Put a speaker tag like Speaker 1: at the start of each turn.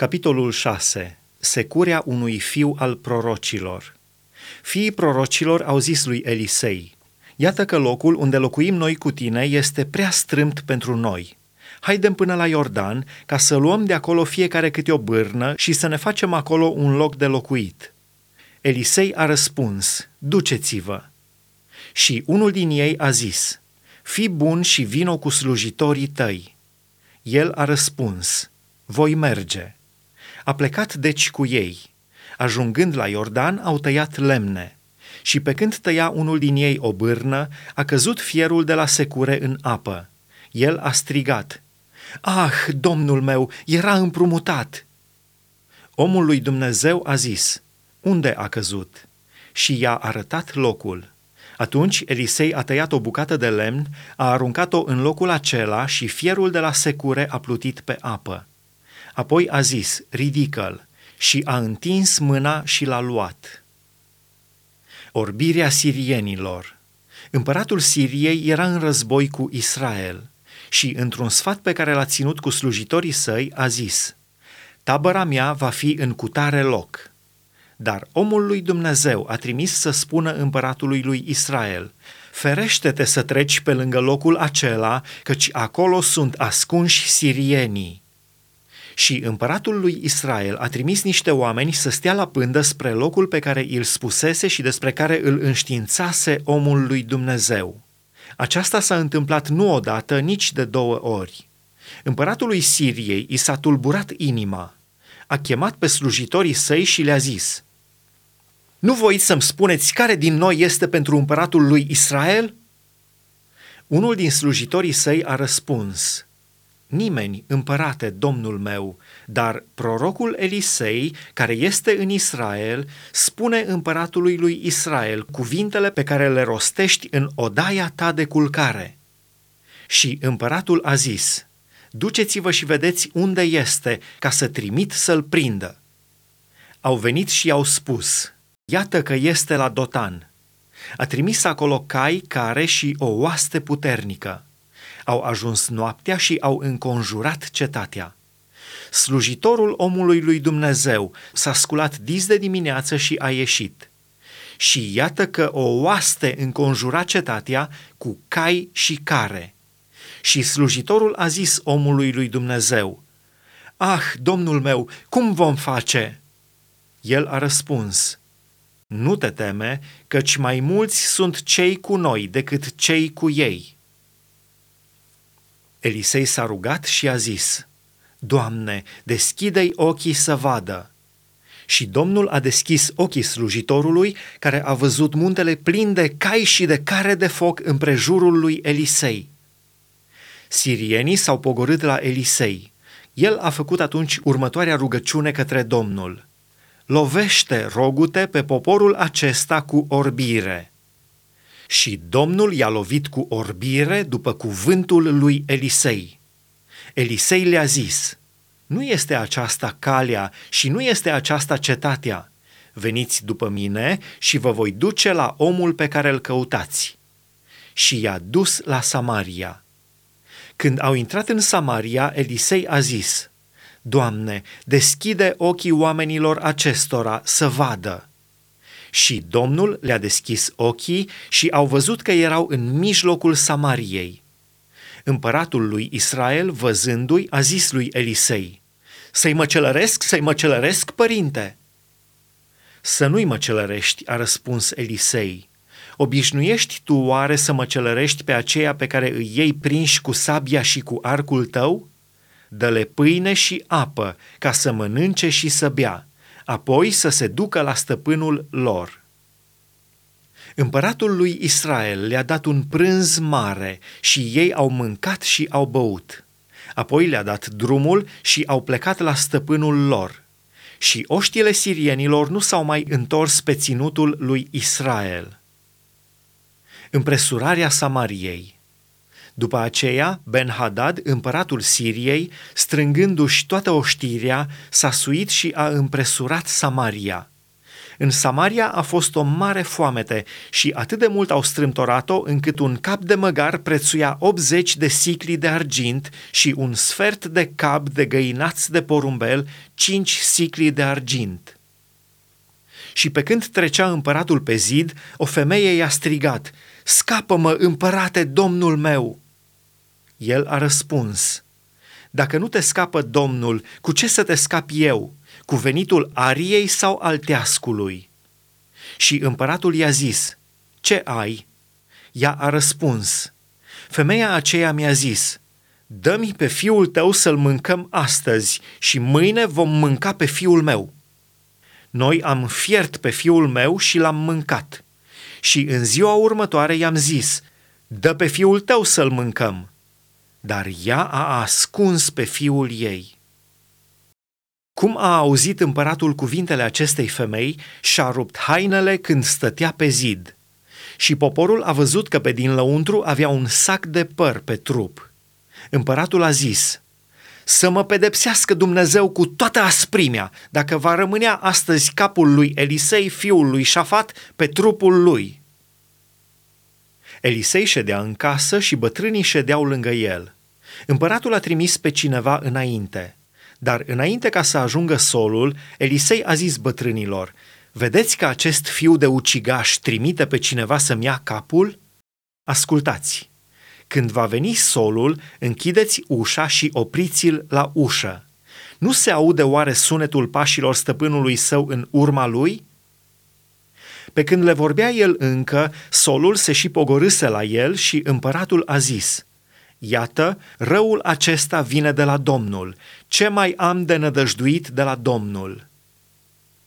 Speaker 1: Capitolul 6. Securea unui fiu al prorocilor. Fiii prorocilor au zis lui Elisei, Iată că locul unde locuim noi cu tine este prea strâmt pentru noi. Haidem până la Iordan ca să luăm de acolo fiecare câte o bârnă și să ne facem acolo un loc de locuit. Elisei a răspuns, duceți-vă. Și unul din ei a zis, fii bun și vino cu slujitorii tăi. El a răspuns, voi merge. A plecat deci cu ei. Ajungând la Iordan, au tăiat lemne. Și pe când tăia unul din ei o bârnă, a căzut fierul de la secure în apă. El a strigat, Ah, domnul meu, era împrumutat! Omul lui Dumnezeu a zis, Unde a căzut? Și i-a arătat locul. Atunci Elisei a tăiat o bucată de lemn, a aruncat-o în locul acela și fierul de la secure a plutit pe apă. Apoi a zis, ridică-l, și a întins mâna și l-a luat. Orbirea sirienilor Împăratul Siriei era în război cu Israel și, într-un sfat pe care l-a ținut cu slujitorii săi, a zis, Tabăra mea va fi în cutare loc. Dar omul lui Dumnezeu a trimis să spună împăratului lui Israel, Ferește-te să treci pe lângă locul acela, căci acolo sunt ascunși sirienii. Și împăratul lui Israel a trimis niște oameni să stea la pândă spre locul pe care îl spusese și despre care îl înștiințase omul lui Dumnezeu. Aceasta s-a întâmplat nu odată, nici de două ori. Împăratului Siriei i s-a tulburat inima. A chemat pe slujitorii săi și le-a zis, Nu voiți să-mi spuneți care din noi este pentru împăratul lui Israel? Unul din slujitorii săi a răspuns, Nimeni, împărate, domnul meu, dar prorocul Elisei, care este în Israel, spune împăratului lui Israel cuvintele pe care le rostești în odaia ta de culcare. Și împăratul a zis, duceți-vă și vedeți unde este, ca să trimit să-l prindă. Au venit și au spus, iată că este la Dotan. A trimis acolo cai care și o oaste puternică au ajuns noaptea și au înconjurat cetatea. Slujitorul omului lui Dumnezeu s-a sculat dis de dimineață și a ieșit. Și iată că o oaste înconjura cetatea cu cai și care. Și slujitorul a zis omului lui Dumnezeu, Ah, domnul meu, cum vom face? El a răspuns, Nu te teme, căci mai mulți sunt cei cu noi decât cei cu ei. Elisei s-a rugat și a zis, Doamne, deschide-i ochii să vadă. Și Domnul a deschis ochii slujitorului, care a văzut muntele plin de cai și de care de foc împrejurul lui Elisei. Sirienii s-au pogorât la Elisei. El a făcut atunci următoarea rugăciune către Domnul. Lovește, rogute, pe poporul acesta cu orbire. Și Domnul i-a lovit cu orbire după cuvântul lui Elisei. Elisei le-a zis, nu este aceasta calea și nu este aceasta cetatea. Veniți după mine și vă voi duce la omul pe care îl căutați. Și i-a dus la Samaria. Când au intrat în Samaria, Elisei a zis, Doamne, deschide ochii oamenilor acestora să vadă. Și Domnul le-a deschis ochii și au văzut că erau în mijlocul Samariei. Împăratul lui Israel, văzându-i, a zis lui Elisei, Să-i măcelăresc, să-i măcelăresc, părinte!" Să nu-i măcelărești, a răspuns Elisei. Obișnuiești tu oare să măcelărești pe aceea pe care îi iei prinși cu sabia și cu arcul tău? Dă-le pâine și apă, ca să mănânce și să bea apoi să se ducă la stăpânul lor. Împăratul lui Israel le-a dat un prânz mare și ei au mâncat și au băut. Apoi le-a dat drumul și au plecat la stăpânul lor. Și oștile sirienilor nu s-au mai întors pe ținutul lui Israel. Împresurarea Samariei după aceea, Ben-Hadad, împăratul Siriei, strângându-și toată oștirea, s-a suit și a împresurat Samaria. În Samaria a fost o mare foamete și atât de mult au strâmtorat-o încât un cap de măgar prețuia 80 de sicli de argint și un sfert de cap de găinați de porumbel 5 sicli de argint. Și pe când trecea împăratul pe zid, o femeie i-a strigat, Scapă-mă, împărate, domnul meu! El a răspuns, Dacă nu te scapă Domnul, cu ce să te scap eu? Cu venitul ariei sau al teascului? Și împăratul i-a zis, Ce ai? Ea a răspuns, Femeia aceea mi-a zis, Dă-mi pe fiul tău să-l mâncăm astăzi și mâine vom mânca pe fiul meu. Noi am fiert pe fiul meu și l-am mâncat. Și în ziua următoare i-am zis, dă pe fiul tău să-l mâncăm. Dar ea a ascuns pe fiul ei. Cum a auzit împăratul cuvintele acestei femei, și-a rupt hainele când stătea pe zid. Și poporul a văzut că pe din lăuntru avea un sac de păr pe trup. Împăratul a zis, să mă pedepsească Dumnezeu cu toată asprimea, dacă va rămânea astăzi capul lui Elisei, fiul lui Șafat, pe trupul lui. Elisei ședea în casă și bătrânii ședeau lângă el. Împăratul a trimis pe cineva înainte, dar înainte ca să ajungă solul, Elisei a zis bătrânilor, Vedeți că acest fiu de ucigaș trimite pe cineva să-mi ia capul? Ascultați! Când va veni solul, închideți ușa și opriți-l la ușă. Nu se aude oare sunetul pașilor stăpânului său în urma lui? Pe când le vorbea el încă, solul se și pogorâse la el și împăratul a zis, Iată, răul acesta vine de la Domnul. Ce mai am de nădăjduit de la Domnul?"